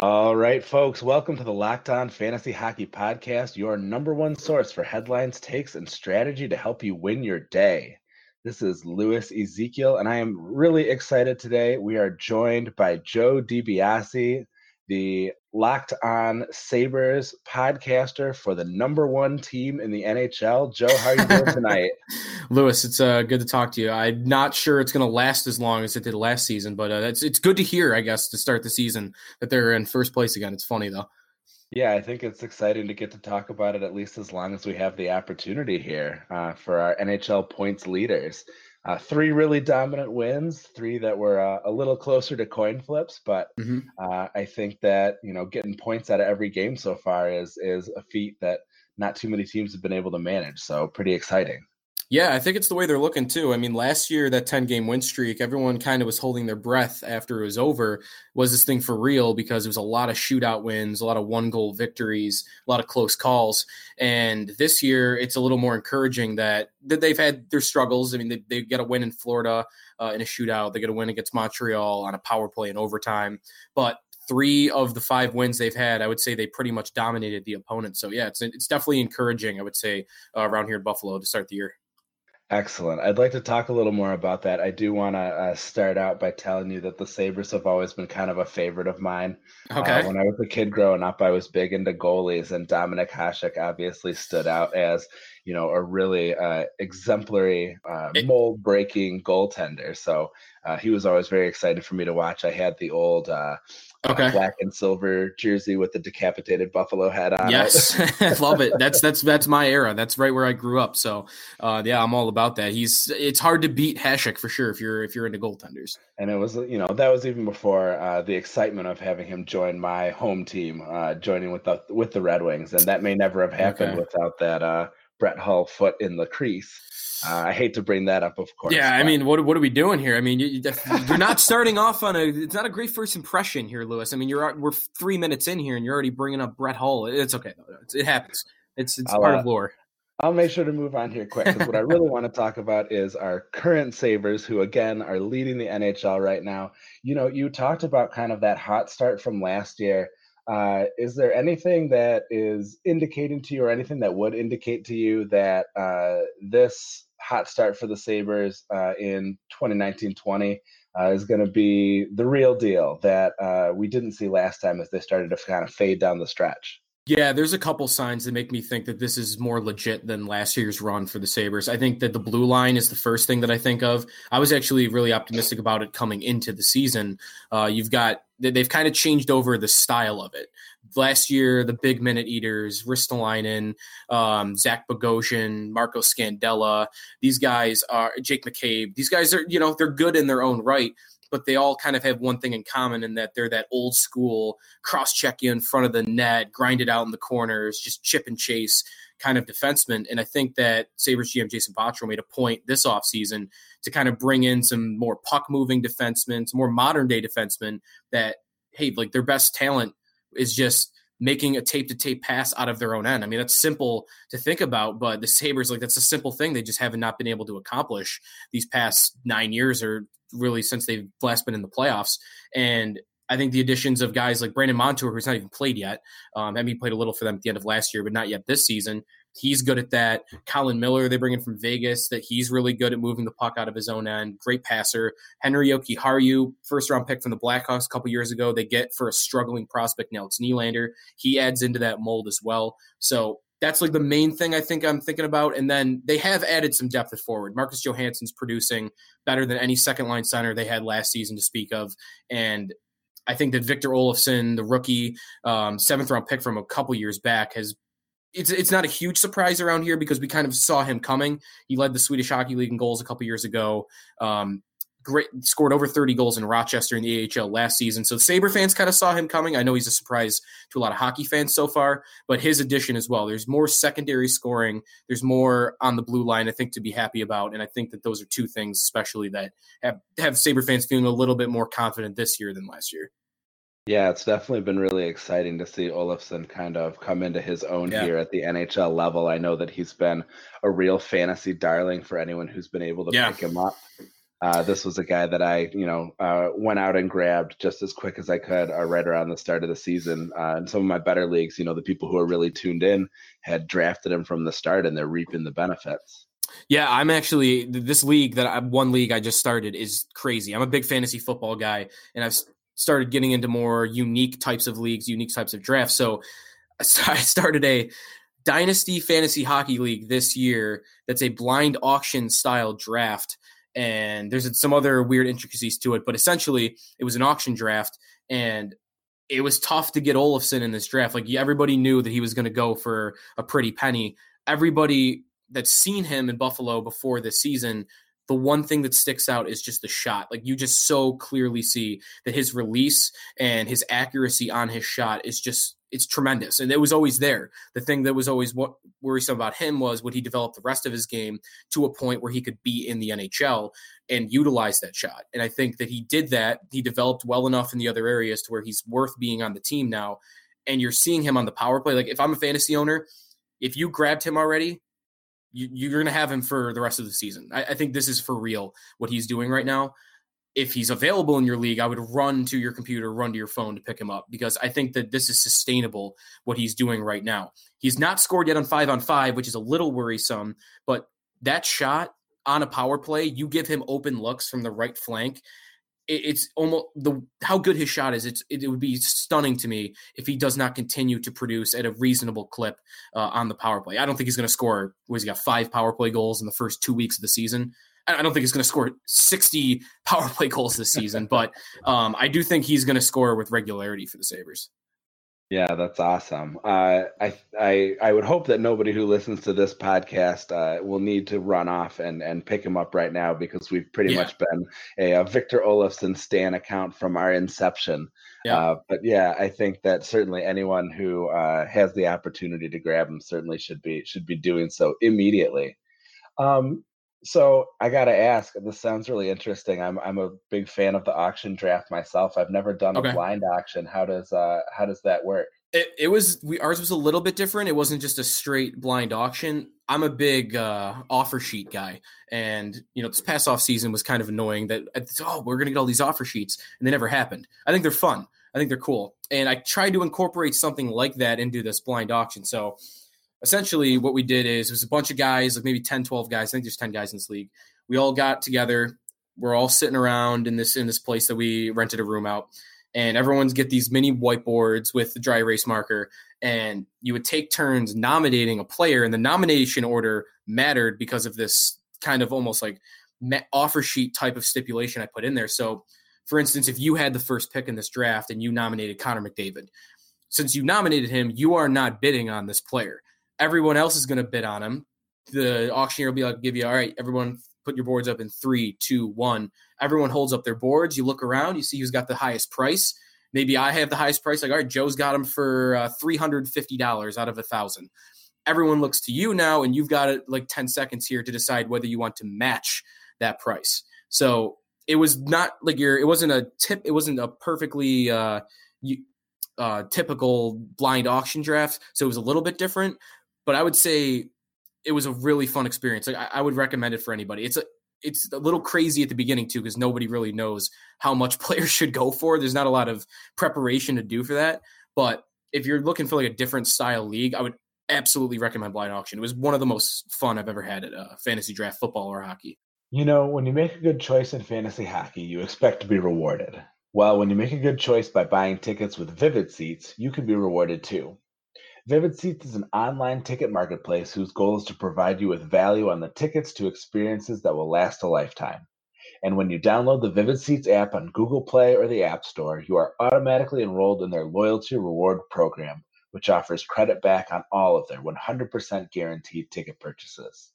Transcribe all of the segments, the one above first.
All right, folks, welcome to the Locked On Fantasy Hockey Podcast, your number one source for headlines, takes, and strategy to help you win your day. This is Louis Ezekiel, and I am really excited today. We are joined by Joe DiBiase, the Locked On Sabres podcaster for the number one team in the NHL. Joe, how are you doing tonight? Louis, it's uh, good to talk to you. I'm not sure it's going to last as long as it did last season, but uh, it's it's good to hear, I guess, to start the season that they're in first place again. It's funny though. Yeah, I think it's exciting to get to talk about it at least as long as we have the opportunity here uh, for our NHL points leaders. Uh, three really dominant wins, three that were uh, a little closer to coin flips, but mm-hmm. uh, I think that you know getting points out of every game so far is is a feat that not too many teams have been able to manage. So pretty exciting. Yeah, I think it's the way they're looking too. I mean, last year that 10 game win streak, everyone kind of was holding their breath after it was over. Was this thing for real? Because it was a lot of shootout wins, a lot of one goal victories, a lot of close calls. And this year, it's a little more encouraging that, that they've had their struggles. I mean, they, they get a win in Florida uh, in a shootout, they get a win against Montreal on a power play in overtime. But three of the five wins they've had, I would say they pretty much dominated the opponent. So yeah, it's it's definitely encouraging. I would say uh, around here in Buffalo to start the year. Excellent. I'd like to talk a little more about that. I do want to uh, start out by telling you that the Sabres have always been kind of a favorite of mine. Uh, okay. Uh, when I was a kid growing up, I was big into goalies, and Dominik Hasek obviously stood out as, you know, a really uh, exemplary, uh, mold breaking goaltender. So uh, he was always very excited for me to watch. I had the old okay. black and silver jersey with the decapitated buffalo head on yes. it. Love it. That's that's that's my era. That's right where I grew up. So, uh, yeah, I'm all about that. He's it's hard to beat Hasek for sure if you're if you're into goaltenders. And it was you know that was even before uh, the excitement of having him join my home team, uh, joining with the with the Red Wings, and that may never have happened okay. without that uh, Brett Hull foot in the crease. Uh, I hate to bring that up, of course. Yeah, I mean, what what are we doing here? I mean, you, are not starting off on a. It's not a great first impression here, Louis. I mean, you're we're three minutes in here, and you're already bringing up Brett Hull. It's okay, it happens. It's it's I'll, part uh, of lore. I'll make sure to move on here quick because what I really want to talk about is our current Sabres, who again are leading the NHL right now. You know, you talked about kind of that hot start from last year. Uh, is there anything that is indicating to you, or anything that would indicate to you that uh, this hot start for the Sabres uh, in 2019-20 uh, is going to be the real deal that uh, we didn't see last time as they started to kind of fade down the stretch. Yeah, there's a couple signs that make me think that this is more legit than last year's run for the Sabres. I think that the blue line is the first thing that I think of. I was actually really optimistic about it coming into the season. Uh, you've got they've kind of changed over the style of it. Last year, the big minute eaters, Ristolainen, um, Zach Bogosian, Marco Scandella, these guys are Jake McCabe. These guys are, you know, they're good in their own right but they all kind of have one thing in common in that they're that old school cross check in front of the net, grind it out in the corners, just chip and chase kind of defenseman. And I think that Sabres GM Jason Botterill made a point this offseason to kind of bring in some more puck moving defensemen, some more modern day defensemen that, hey, like their best talent is just making a tape to tape pass out of their own end. I mean, that's simple to think about, but the Sabres, like, that's a simple thing they just haven't not been able to accomplish these past nine years or really since they've last been in the playoffs. And I think the additions of guys like Brandon Montour, who's not even played yet, um, I played a little for them at the end of last year, but not yet this season. He's good at that. Colin Miller, they bring in from Vegas, that he's really good at moving the puck out of his own end. Great passer. Henri Jokiharju, first round pick from the Blackhawks a couple years ago, they get for a struggling prospect, Alex Nylander. He adds into that mold as well. So that's like the main thing I think I'm thinking about. And then they have added some depth at forward. Marcus Johansson's producing better than any second line center they had last season to speak of. And I think that Victor Olofsson, the rookie um, seventh round pick from a couple years back, has it's it's not a huge surprise around here because we kind of saw him coming. He led the Swedish Hockey League in goals a couple years ago. Um, great scored over 30 goals in Rochester in the AHL last season. So Sabre fans kind of saw him coming. I know he's a surprise to a lot of hockey fans so far, but his addition as well. There's more secondary scoring. There's more on the blue line I think to be happy about, and I think that those are two things especially that have have Sabre fans feeling a little bit more confident this year than last year. Yeah, it's definitely been really exciting to see Olofsson kind of come into his own yeah. here at the NHL level. I know that he's been a real fantasy darling for anyone who's been able to yeah. pick him up. Uh, this was a guy that I, you know, uh, went out and grabbed just as quick as I could uh, right around the start of the season. Uh, in some of my better leagues, you know, the people who are really tuned in had drafted him from the start and they're reaping the benefits. Yeah, I'm actually this league that I one league I just started is crazy. I'm a big fantasy football guy, and I've started getting into more unique types of leagues, unique types of drafts. So I started a dynasty fantasy hockey league this year that's a blind auction style draft. And there's some other weird intricacies to it but essentially it was an auction draft and it was tough to get Olofsson in this draft. Like everybody knew that he was going to go for a pretty penny. Everybody that's seen him in Buffalo before this season the one thing that sticks out is just the shot. Like you just so clearly see that his release and his accuracy on his shot is just it's tremendous. And it was always there. The thing that was always what worrisome about him was would he develop the rest of his game to a point where he could be in the nhl and utilize that shot. And i think that he did that. He developed well enough in the other areas to where he's worth being on the team now. And you're seeing him on the power play. Like if i'm a fantasy owner if you grabbed him already you, are going to have him for the rest of the season I, I think this is for real what he's doing right now if he's available in your league, I would run to your computer, run to your phone to pick him up because I think that this is sustainable what he's doing right now. He's not scored yet on five on five, which is a little worrisome, but that shot on a power play, you give him open looks from the right flank. It's almost the how good his shot is. It's it, would be stunning to me if he does not continue to produce at a reasonable clip uh, on the power play. I don't think he's going to score. Was he got five power play goals in the first two weeks of the season? I don't think he's going to score 60 power play goals this season, but um, I do think he's going to score with regularity for the Sabres. Yeah, that's awesome. Uh, I, I I would hope that nobody who listens to this podcast uh, will need to run off and, and pick him up right now because we've pretty yeah. much been a, a, Victor Olofsson Stan account from our inception. Yeah. Uh, but yeah, I think that certainly anyone who uh, has the opportunity to grab him certainly should be should be doing so immediately. Um, so I gotta ask. This sounds really interesting. I'm I'm a big fan of the auction draft myself. I've never done okay. a blind auction. How does uh how does that work? It, it was we ours was a little bit different. It wasn't just a straight blind auction. I'm a big uh, offer sheet guy, and you know this past off season was kind of annoying. That oh we're gonna get all these offer sheets, and they never happened. I think they're fun. I think they're cool, and I tried to incorporate something like that into this blind auction. So essentially what we did is it was a bunch of guys, like maybe 10, 12 guys. I think there's 10 guys in this league. We all got together. We're all sitting around in this in this place that we rented a room out. And everyone's get these mini whiteboards with the dry erase marker. And you would take turns nominating a player, and the nomination order mattered because of this kind of almost like offer sheet type of stipulation I put in there. So, for instance, if you had the first pick in this draft and you nominated Connor McDavid, since you nominated him, you are not bidding on this player everyone else is going to bid on him. The auctioneer will be like, give you, all right, everyone put your boards up in three, two, one. Everyone holds up their boards. You look around, you see who's got the highest price. Maybe I have the highest price. Like, all right, Joe's got them for uh, $350 out of a thousand. Everyone looks to you now, and you've got like 10 seconds here to decide whether you want to match that price. So it was not like your, it wasn't a tip, it wasn't a perfectly, uh, you, uh, typical blind auction draft. So it was a little bit different, but I would say it was a really fun experience. Like I, I would recommend it for anybody. It's a it's a little crazy at the beginning too because nobody really knows how much players should go for. There's not a lot of preparation to do for that. But if you're looking for like a different style league, I would absolutely recommend blind auction. It was one of the most fun I've ever had at a fantasy draft, football or hockey. You know, when you make a good choice in fantasy hockey, you expect to be rewarded. Well, when you make a good choice by buying tickets with Vivid Seats, you can be rewarded too. Vivid Seats is an online ticket marketplace whose goal is to provide you with value on the tickets to experiences that will last a lifetime. And when you download the Vivid Seats app on Google Play or the App Store, you are automatically enrolled in their loyalty reward program, which offers credit back on all of their 100% guaranteed ticket purchases.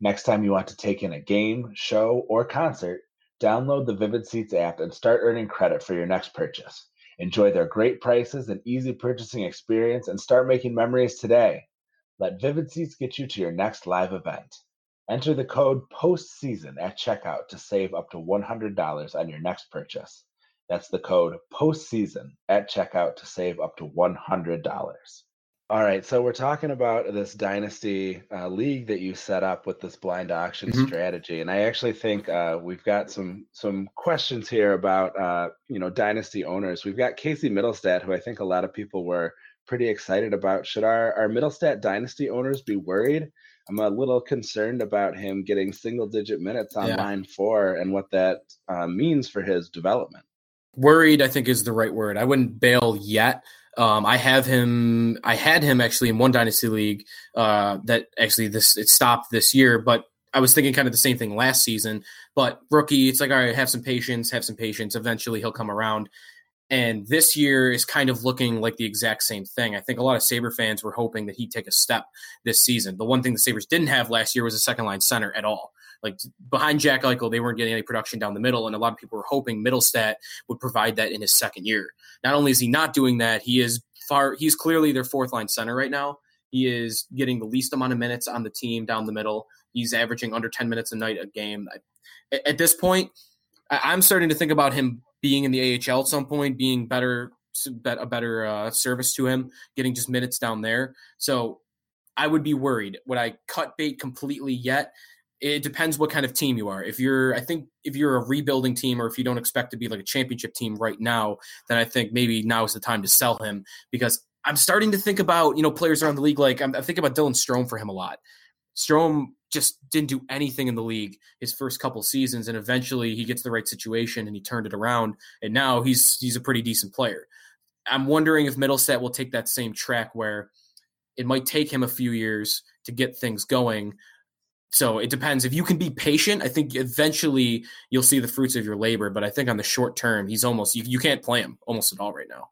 Next time you want to take in a game, show, or concert, download the Vivid Seats app and start earning credit for your next purchase. Enjoy their great prices and easy purchasing experience and start making memories today. Let Vivid Seats get you to your next live event. Enter the code POSTSEASON at checkout to save up to $100 on your next purchase. That's the code POSTSEASON at checkout to save up to $100. All right, so we're talking about this dynasty uh, league that you set up with this blind auction Mhm. strategy, and I actually think uh, we've got some some questions here about uh, you know dynasty owners. We've got Casey Mittelstadt, who I think a lot of people were pretty excited about. Should our our Mittelstadt dynasty owners be worried? I'm a little concerned about him getting single digit minutes on Yeah. line four and what that uh, means for his development. Worried, I think, is the right word. I wouldn't bail yet. Um, I have him. I had him actually in one dynasty league uh, that actually this it stopped this year, but I was thinking kind of the same thing last season. But rookie, it's like all right, have some patience, have some patience. Eventually, he'll come around. And this year is kind of looking like the exact same thing. I think a lot of Sabre fans were hoping that he'd take a step this season. The one thing the Sabres didn't have last year was a second line center at all. Like behind Jack Eichel, they weren't getting any production down the middle, and a lot of people were hoping Mittelstadt would provide that in his second year. Not only is he not doing that, he is far. He's clearly their fourth line center right now. He is getting the least amount of minutes on the team down the middle. He's averaging under ten minutes a night a game. At, at this point, I, I'm starting to think about him being in the AHL at some point, being better, a better uh, service to him, getting just minutes down there. So I would be worried. Would I cut bait completely yet? It depends what kind of team you are. If you're, I think, if you're a rebuilding team or if you don't expect to be like a championship team right now, then I think maybe now is the time to sell him because I'm starting to think about you know players around the league. Like I'm, I'm thinking about Dylan Strome for him a lot. Strome just didn't do anything in the league his first couple seasons, and eventually he gets the right situation and he turned it around, and now he's he's a pretty decent player. I'm wondering if Mittelstadt will take that same track where it might take him a few years to get things going. So it depends. If you can be patient, I think eventually you'll see the fruits of your labor. But I think on the short term, he's almost you, you can't play him almost at all right now.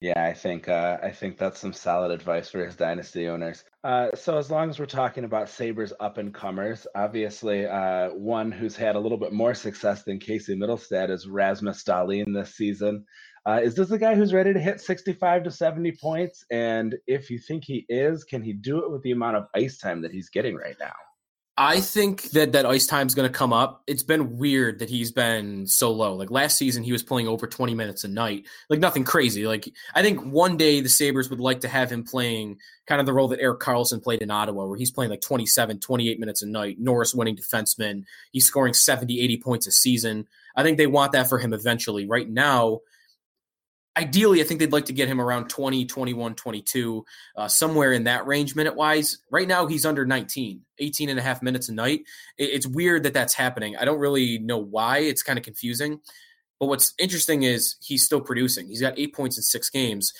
Yeah, I think uh, I think that's some solid advice for his dynasty owners. Uh, so as long as we're talking about Sabres up and comers, obviously uh, one who's had a little bit more success than Casey Mittelstadt is Rasmus Dahlin this season. Uh, is this a guy who's ready to hit 65 to 70 points? And if you think he is, can he do it with the amount of ice time that he's getting right now? I think that that ice time's going to come up. It's been weird that he's been so low. Like last season, he was playing over 20 minutes a night. Like nothing crazy. Like I think one day the Sabres would like to have him playing kind of the role that Erik Karlsson played in Ottawa, where he's playing like 27, 28 minutes a night. Norris winning defenseman. He's scoring 70, 80 points a season. I think they want that for him eventually. Right now, ideally, I think they'd like to get him around 20, 21, 22, uh, somewhere in that range minute wise. Right now, he's under 19, 18 and a half minutes a night. It, it's weird that that's happening. I don't really know why. It's kind of confusing. But what's interesting is he's still producing. He's got eight points in six games.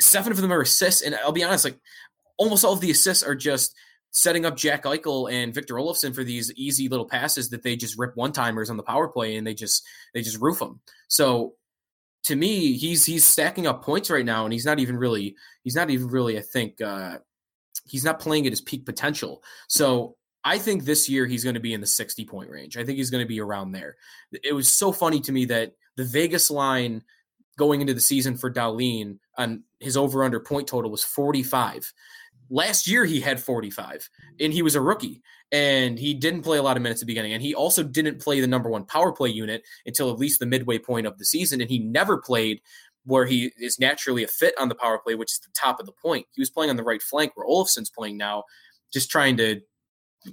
Seven of them are assists. And I'll be honest, like almost all of the assists are just setting up Jack Eichel and Victor Olofsson for these easy little passes that they just rip one timers on the power play and they just they just roof them. So to me, he's he's stacking up points right now, and he's not even really he's not even really I think uh, he's not playing at his peak potential. So I think this year he's going to be in the 60 point range. I think he's going to be around there. It was so funny to me that the Vegas line going into the season for Dahlin on his over under point total was 45. Last year he had 45 and he was a rookie and he didn't play a lot of minutes at the beginning and he also didn't play the number one power play unit until at least the midway point of the season and he never played where he is naturally a fit on the power play which is the top of the point. He was playing on the right flank where Olofsson's playing now just trying to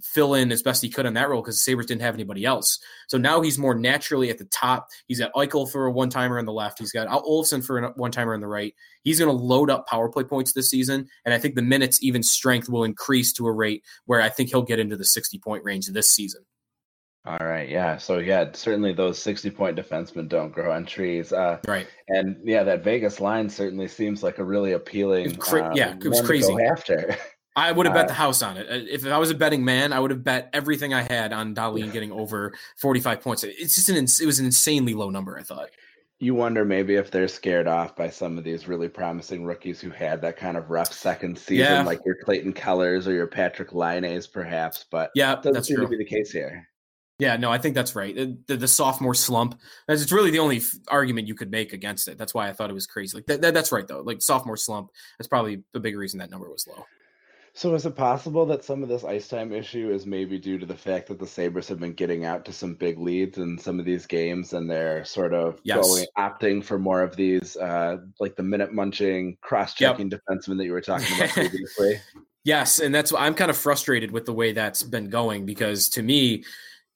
fill in as best he could on that role because the Sabres didn't have anybody else. So now he's more naturally at the top. He's got Eichel for a one timer on the left. He's got Olofsson for a one timer on the right. He's going to load up power play points this season. And I think the minutes, even strength, will increase to a rate where I think he'll get into the 60 point range this season. All right, yeah. So yeah, certainly those sixty-point defensemen don't grow on trees. Uh, right. And yeah, that Vegas line certainly seems like a really appealing. Cra- uh, yeah, it was crazy. after. I would have bet Uh, the house on it. Uh, If I was a betting man, I would have bet everything I had on Dahlin getting over 45 points. It's just an ins- it was an insanely low number, I thought. You wonder maybe if they're scared off by some of these really promising rookies who had that kind of rough second season, Yeah. like your Clayton Kellers or your Patrik Laines, perhaps. But Yeah, doesn't that's seem true. to be the case here. Yeah, no, I think that's right. The, the, the sophomore slump. That's it's really the only f- argument you could make against it. That's why I thought it was crazy. Like that, that- that's right though. Like sophomore slump. That's probably the big reason that number was low. So is it possible that some of this ice time issue is maybe due to the fact that the Sabres have been getting out to some big leads in some of these games and they're sort of Yes. going opting for more of these uh like the minute munching cross-checking defensemen that you were talking about previously? Yes, and that's why I'm kind of frustrated with the way that's been going because to me,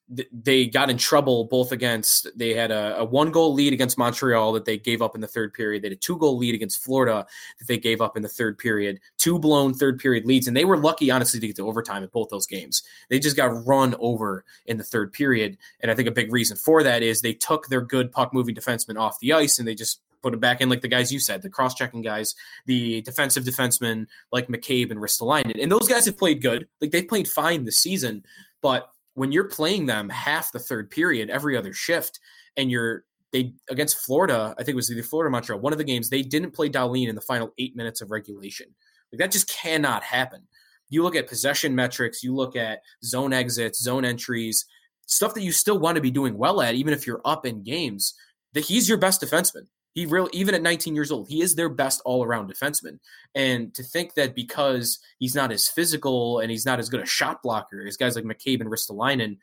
they got in trouble both against they had a, a one goal lead against Montreal that they gave up in the third period. They had a two goal lead against Florida that they gave up in the third period. Two blown third period leads, and they were lucky, honestly, to get to overtime in both those games. They just got run over in the third period, and I think a big reason for that is they took their good puck moving defensemen off the ice and they just put it back in like the guys you said, the cross checking guys, the defensive defensemen like McCabe and Ristolainen. And those guys have played good. Like they played fine this season. But when you're playing them half the third period, every other shift, and you're they against Florida, I think it was the Florida Montreal, one of the games, they didn't play Dahlin in the final eight minutes of regulation. Like that just cannot happen. You look at possession metrics, you look at zone exits, zone entries, stuff that you still want to be doing well at, even if you're up in games. That he's your best defenseman. He really, even at 19 years old, he is their best all around defenseman. And to think that because he's not as physical and he's not as good a shot blocker as guys like McCabe and Ristolainen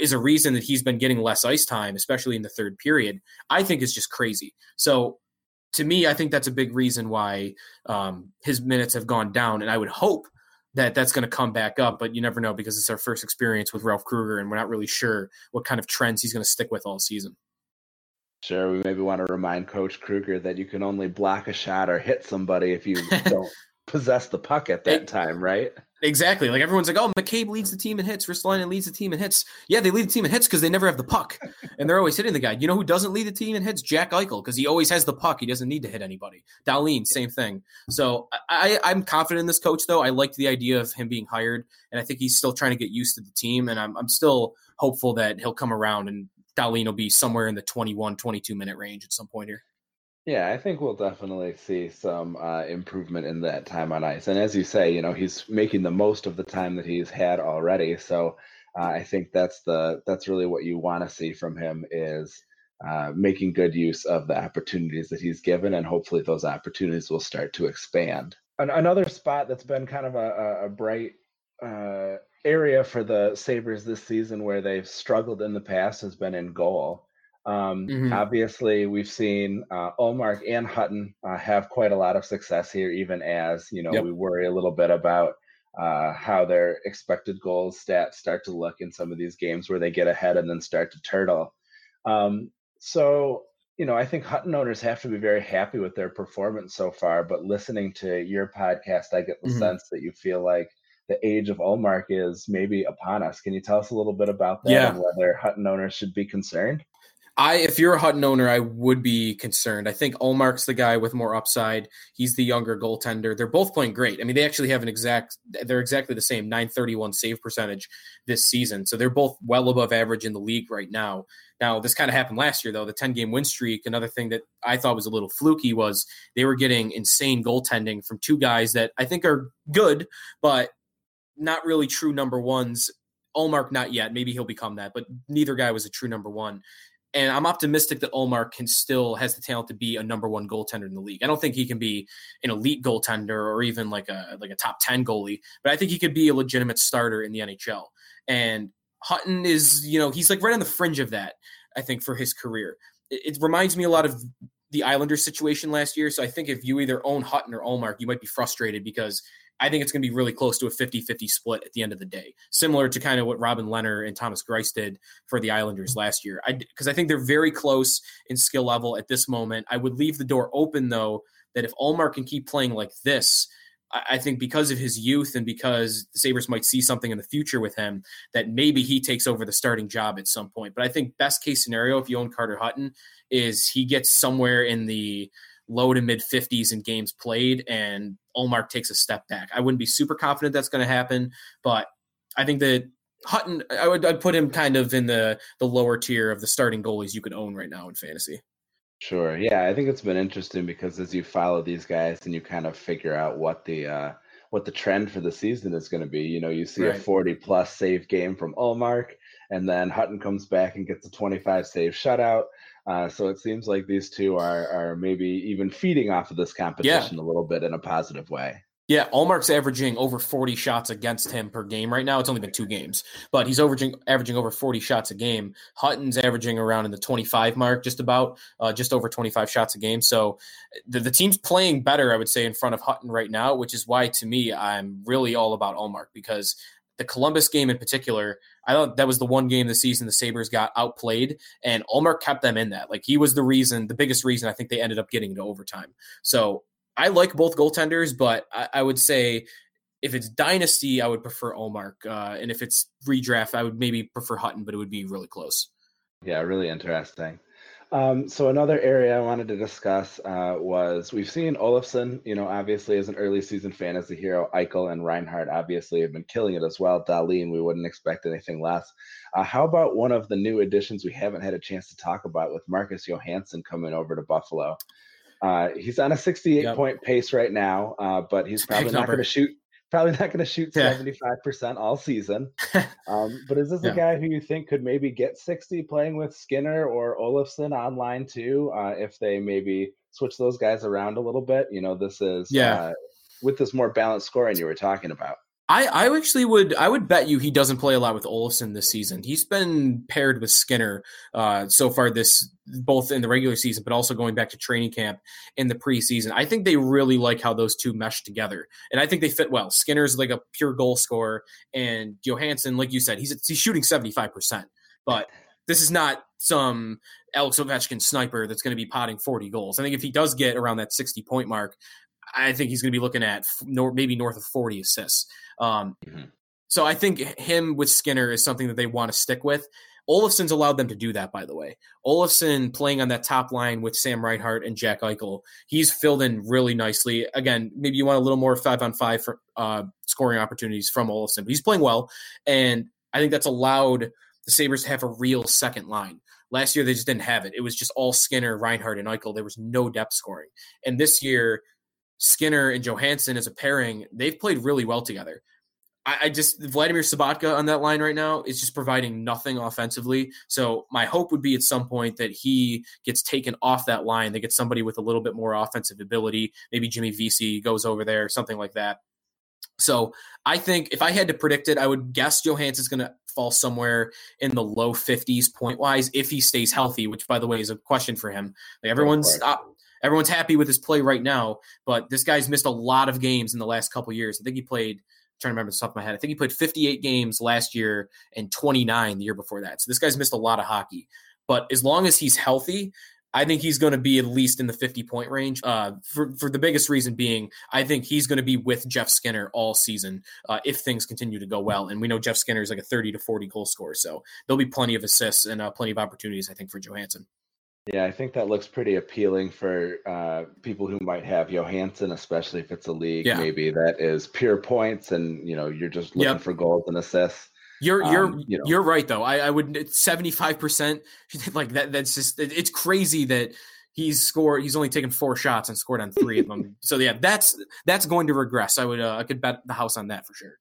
is a reason that he's been getting less ice time, especially in the third period, I think is just crazy. So to me, I think that's a big reason why um, his minutes have gone down. And I would hope that that's going to come back up, but you never know because it's our first experience with Ralph Krueger and we're not really sure what kind of trends he's going to stick with all season. Sure, we maybe want to remind Coach Krueger that you can only block a shot or hit somebody if you don't possess the puck at that time, right? Exactly. Like everyone's like, oh, McCabe leads the team in hits. Ristolainen leads the team in hits. Yeah, they lead the team in hits because they never have the puck, and they're always hitting the guy. You know who doesn't lead the team in hits? Jack Eichel because he always has the puck. He doesn't need to hit anybody. Dahlin, same thing. So I, I, I'm confident in this coach, though. I liked the idea of him being hired, and I think he's still trying to get used to the team. And I'm, I'm still hopeful that he'll come around and Dahlin will be somewhere in the 21, 22 minute range at some point here. Yeah, I think we'll definitely see some uh, improvement in that time on ice. And as you say, you know, he's making the most of the time that he's had already. So uh, I think that's the that's really what you want to see from him is uh, making good use of the opportunities that he's given, and hopefully those opportunities will start to expand. Another spot that's been kind of a, a, a bright uh, area for the Sabres this season where they've struggled in the past has been in goal. Um, Mhm. Obviously, we've seen uh, Ullmark and Hutton uh, have quite a lot of success here, even as you know Yep. we worry a little bit about uh, how their expected goals stats start to look in some of these games where they get ahead and then start to turtle. Um, so you know, I think Hutton owners have to be very happy with their performance so far. But listening to your podcast, I get the Mhm. sense that you feel like the age of Ullmark is maybe upon us. Can you tell us a little bit about that Yeah. and whether Hutton owners should be concerned? I, if you're a Hutton owner, I would be concerned. I think Ullmark's the guy with more upside. He's the younger goaltender. They're both playing great. I mean, they actually have an exact, they're exactly the same 931 save percentage this season. So they're both well above average in the league right now. Now, this kind of happened last year, though. The 10 game win streak, another thing that I thought was a little fluky was they were getting insane goaltending from two guys that I think are good, but not really true number ones. Ullmark, not yet. Maybe he'll become that, but neither guy was a true number one and I'm optimistic that Ullmark can still has the talent to be a number one goaltender in the league. I don't think he can be an elite goaltender or even like a like a top ten goalie, but I think he could be a legitimate starter in the NHL. And Hutton is, you know, he's like right on the fringe of that. I think for his career, it, it reminds me a lot of the Islanders situation last year. So I think if you either own Hutton or Ullmark, you might be frustrated because I think it's going to be really close to a 50 50 split at the end of the day, similar to kind of what Robin Lehner and Thomas Greiss did for the Islanders last year. Because I, think they're very close in skill level at this moment. I would leave the door open, though, that if Ullmark can keep playing like this, I, I think because of his youth and because the Sabres might see something in the future with him, that maybe he takes over the starting job at some point. But I think best case scenario, if you own Carter Hutton, is he gets somewhere in the low to mid 50s in games played, and Ullmark takes a step back. I wouldn't be super confident that's going to happen, but I think that Hutton, I would I'd put him kind of in the the lower tier of the starting goalies you could own right now in fantasy. Sure. Yeah, I think it's been interesting because as you follow these guys and you kind of figure out what the uh, what the trend for the season is going to be, you know, you see Right. a 40 plus save game from Ullmark, and then Hutton comes back and gets a 25 save shutout. Uh, so it seems like these two are are maybe even feeding off of this competition a little bit in a positive way. Yeah, Ullmark's averaging over 40 shots against him per game right now. It's only been two games, but he's averaging averaging over 40 shots a game. Hutton's averaging around in the 25 mark, just about, uh, just over 25 shots a game. So the, the team's playing better, I would say, in front of Hutton right now, which is why, to me, I'm really all about Ullmark because the Columbus game in particular, I thought that was the one game this season the Sabres got outplayed, and Ullmark kept them in that. Like he was the reason, the biggest reason I think they ended up getting to overtime. So I like both goaltenders, but I, I would say if it's dynasty, I would prefer Ullmark, uh, and if it's redraft, I would maybe prefer Hutton, but it would be really close. Yeah, really interesting. Um, so another area I wanted to discuss uh, was we've seen Olofsson, you know, obviously as an early season fantasy hero. Eichel and Reinhart obviously have been killing it as well. Dahlin, we wouldn't expect anything less. Uh, how about one of the new additions we haven't had a chance to talk about with Marcus Johansson coming over to Buffalo? Uh, he's on a 68 yep. point pace right now, uh, but he's probably not going to shoot. Probably not going to shoot seventy five percent all season. um, but is this yeah. a guy who you think could maybe get sixty playing with Skinner or Olofsson online too? Uh, if they maybe switch those guys around a little bit, you know, this is yeah uh, with this more balanced scoring you were talking about. I, I actually would I would bet you he doesn't play a lot with Olofsson this season. He's been paired with Skinner uh, so far this both in the regular season, but also going back to training camp in the preseason. I think they really like how those two mesh together, and I think they fit well. Skinner's like a pure goal scorer, and Johansson, like you said, he's he's shooting seventy five percent, but this is not some Alex Ovechkin sniper that's going to be potting 40 goals. I think if he does get around that 60 point mark, I think he's going to be looking at maybe north of 40 assists. Um, mm-hmm. So I think him with Skinner is something that they want to stick with. Olofsson's allowed them to do that, by the way. Olofsson playing on that top line with Sam Reinhart and Jack Eichel, he's filled in really nicely. Again, maybe you want a little more five on five for uh, scoring opportunities from Olofsson, but he's playing well, and I think that's allowed the Sabres to have a real second line. Last year they just didn't have it. It was just all Skinner, Reinhart, and Eichel. There was no depth scoring, and this year Skinner and Johansson as a pairing, they've played really well together. I, I, just Vladimir Sobotka on that line right now is just providing nothing offensively. So my hope would be at some point that he gets taken off that line. They get somebody with a little bit more offensive ability. Maybe Jimmy Vesey goes over there, something like that. So I think if I had to predict it, I would guess Johansson's going to fall somewhere in the low 50s point wise if he stays healthy, which by the way is a question for him. Like everyone's uh, everyone's happy with his play right now, but this guy's missed a lot of games in the last couple years. I think he played. I'm trying to remember the top of my head. I think he played 58 games last year and 29 the year before that. So this guy's missed a lot of hockey. But as long as he's healthy, I think he's going to be at least in the 50 point range. Uh, for for the biggest reason being, I think he's going to be with Jeff Skinner all season uh, if things continue to go well. And we know Jeff Skinner is like a 30 to 40 goal scorer, so there'll be plenty of assists and uh, plenty of opportunities. I think for Johansson. Yeah, I think that looks pretty appealing for uh, people who might have Johansson, especially if it's a league yeah. maybe that is pure points and you know you're just looking yep. for goals and assists. You're you're um, you know. you're right though. I, I would seventy five percent like that. That's just it's crazy that he's scored. He's only taken four shots and scored on three of them. So yeah, that's that's going to regress. I would uh, I could bet the house on that for sure.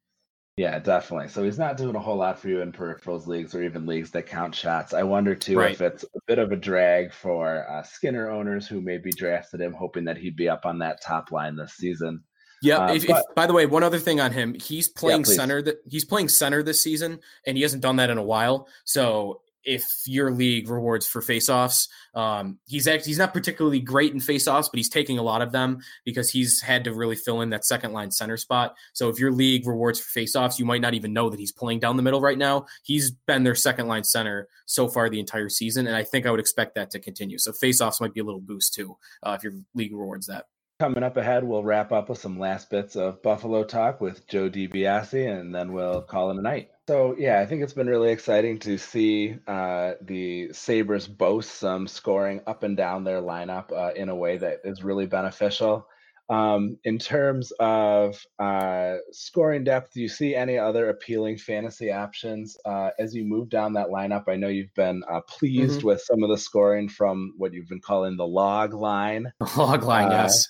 Yeah, definitely. So he's not doing a whole lot for you in peripherals leagues or even leagues that count shots. I wonder too right. if it's a bit of a drag for uh, Skinner owners who maybe drafted him hoping that he'd be up on that top line this season. Yeah. Uh, if, if, by the way, one other thing on him, he's playing yeah, center. That he's playing center this season, and he hasn't done that in a while. So if your league rewards for faceoffs. Um, he's he's not particularly great in faceoffs, but he's taking a lot of them because he's had to really fill in that second line center spot. So if your league rewards for faceoffs, you might not even know that he's playing down the middle right now. He's been their second line center so far the entire season, and I think I would expect that to continue. So faceoffs might be a little boost too uh, if your league rewards that. Coming up ahead, we'll wrap up with some last bits of Buffalo talk with Joe DiBiase, and then we'll call it a night. So yeah, I think it's been really exciting to see uh, the Sabres boast some scoring up and down their lineup uh, in a way that is really beneficial. Um, in terms of uh, scoring depth, do you see any other appealing fantasy options uh, as you move down that lineup? I know you've been uh, pleased mm-hmm. with some of the scoring from what you've been calling the log line. log line, uh, yes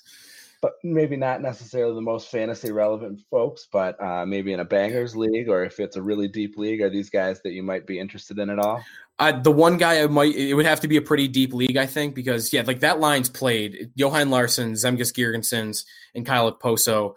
but maybe not necessarily the most fantasy relevant folks, but uh, maybe in a bangers league or if it's a really deep league, are these guys that you might be interested in at all? Uh, the one guy I might it would have to be a pretty deep league, I think, because yeah, like that line's played. Johan Larsson, Zemgus Girgensons, and Kyle Okposo,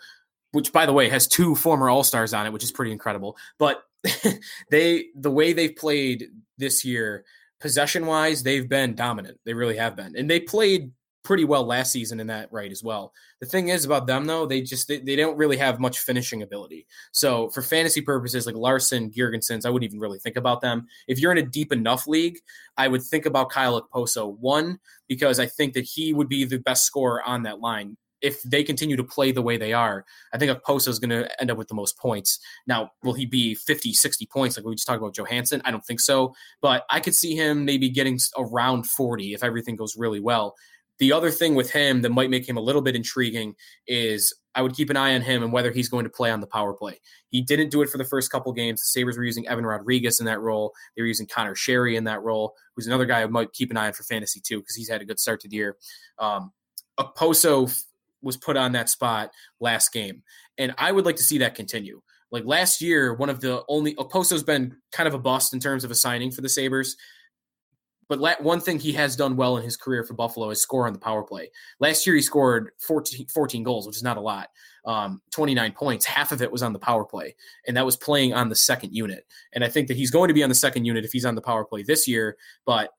which by the way has two former All Stars on it, which is pretty incredible. But they the way they've played this year, possession wise, they've been dominant. They really have been, and they played pretty well last season in that right as well. The thing is about them though, they just they, they don't really have much finishing ability. So for fantasy purposes, like Larsson, Girgensons, I wouldn't even really think about them. If you're in a deep enough league, I would think about Kyle Okposo. One, because I think that he would be the best scorer on that line if they continue to play the way they are, I think Okposo is going to end up with the most points. Now, will he be 50, 60 points like we just talked about Johansson? I don't think so, but I could see him maybe getting around 40 if everything goes really well. The other thing with him that might make him a little bit intriguing is I would keep an eye on him and whether he's going to play on the power play. He didn't do it for the first couple games. The Sabres were using Evan Rodrigues in that role. They were using Conor Sheary in that role, who's another guy I might keep an eye on for fantasy too, because he's had a good start to the year. Um, Okposo was put on that spot last game. And I would like to see that continue. Like last year, one of the only Okposo's been kind of a bust in terms of a signing for the Sabres. But one thing he has done well in his career for Buffalo is score on the power play. Last year, he scored 14, 14 goals, which is not a lot. Um, 29 points. Half of it was on the power play, and that was playing on the second unit. And I think that he's going to be on the second unit if he's on the power play this year. But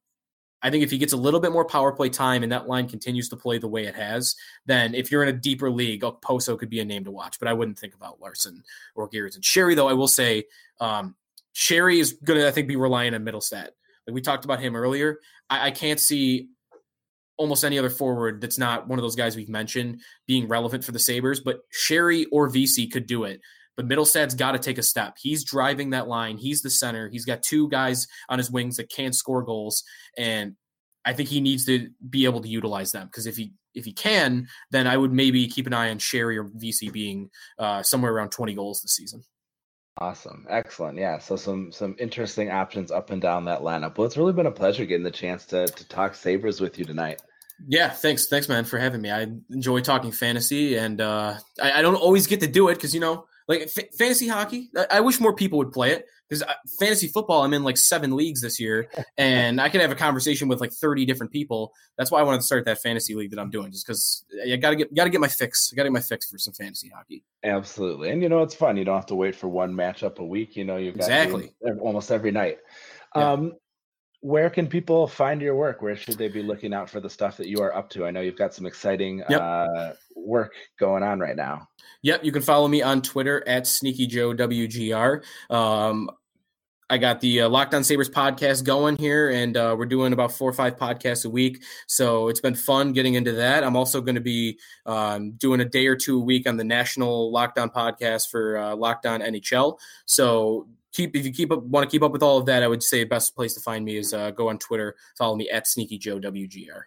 I think if he gets a little bit more power play time and that line continues to play the way it has, then if you're in a deeper league, Okposo could be a name to watch. But I wouldn't think about Larsson or Gears. And Sheary, though, I will say, um, Sheary is going to, I think, be relying on Mittelstadt. Like we talked about him earlier. I, I can't see almost any other forward that's not one of those guys we've mentioned being relevant for the Sabres, but Sheary or Vesey could do it. But Mittelstadt's got to take a step. He's driving that line. He's the center. He's got two guys on his wings that can't score goals, and I think he needs to be able to utilize them because if he if he can, then I would maybe keep an eye on Sheary or Vesey being uh, somewhere around 20 goals this season. Awesome. Excellent. Yeah. So some some interesting options up and down that lineup. Well, it's really been a pleasure getting the chance to to talk Sabres with you tonight. Yeah, thanks, thanks, man, for having me. I enjoy talking fantasy, and uh, I, I don't always get to do it because you know like f- fantasy hockey, I-, I wish more people would play it because fantasy football, I'm in like seven leagues this year, and I can have a conversation with like 30 different people. That's why I wanted to start that fantasy league that I'm doing, just because I gotta get gotta get my fix. I gotta get my fix for some fantasy hockey. Absolutely, and you know it's fun. You don't have to wait for one matchup a week. You know you've got exactly almost every night. Yeah. Um, where can people find your work? Where should they be looking out for the stuff that you are up to? I know you've got some exciting yep. uh, work going on right now. Yep, you can follow me on Twitter at Sneaky Joe WGR. Um, I got the uh, Locked On Sabres podcast going here, and uh, we're doing about four or five podcasts a week. So it's been fun getting into that. I'm also going to be um, doing a day or two a week on the national Locked On podcast for uh, Locked On NHL. So keep if you keep up want to keep up with all of that, I would say best place to find me is uh, go on Twitter, follow me at Sneaky Joe WGR.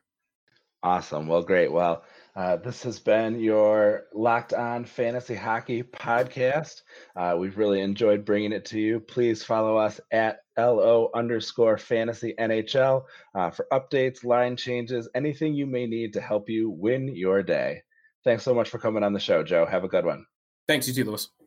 Awesome. Well, great. Well, uh, this has been your Locked On Fantasy Hockey podcast. Uh, we've really enjoyed bringing it to you. Please follow us at LO underscore fantasy NHL uh, for updates, line changes, anything you may need to help you win your day. Thanks so much for coming on the show, Joe. Have a good one. Thanks, you too, Louis.